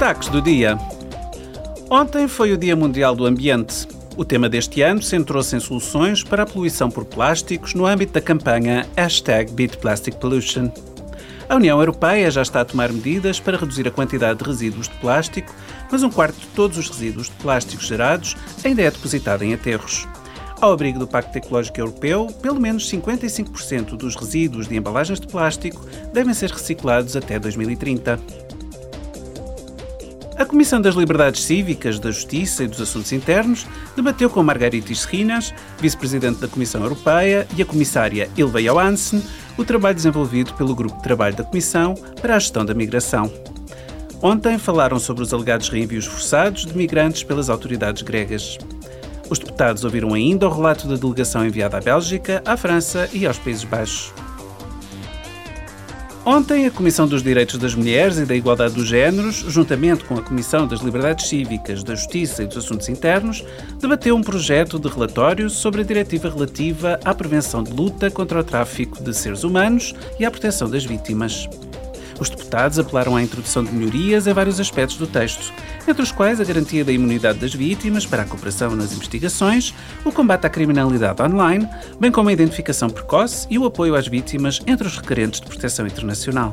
Destaques do dia. Ontem foi o Dia Mundial do Ambiente. O tema deste ano centrou-se em soluções para a poluição por plásticos no âmbito da campanha Hashtag. A União Europeia já está a tomar medidas para reduzir a quantidade de resíduos de plástico, mas um quarto de todos os resíduos de plástico gerados ainda é depositado em aterros. Ao abrigo do Pacto Ecológico Europeu, pelo menos 55% dos resíduos de embalagens de plástico devem ser reciclados até 2030. A Comissão das Liberdades Cívicas, da Justiça e dos Assuntos Internos debateu com Margaritis Rinas, vice-presidente da Comissão Europeia, e a comissária Ilva Johansen o trabalho desenvolvido pelo Grupo de Trabalho da Comissão para a Gestão da Migração. Ontem falaram sobre os alegados reenvios forçados de migrantes pelas autoridades gregas. Os deputados ouviram ainda o relato da delegação enviada à Bélgica, à França e aos Países Baixos. Ontem, a Comissão dos Direitos das Mulheres e da Igualdade dos Géneros, juntamente com a Comissão das Liberdades Cívicas, da Justiça e dos Assuntos Internos, debateu um projeto de relatório sobre a diretiva relativa à prevenção de luta contra o tráfico de seres humanos e à proteção das vítimas. Os deputados apelaram à introdução de melhorias em vários aspectos do texto, entre os quais a garantia da imunidade das vítimas para a cooperação nas investigações, o combate à criminalidade online, bem como a identificação precoce e o apoio às vítimas entre os requerentes de proteção internacional.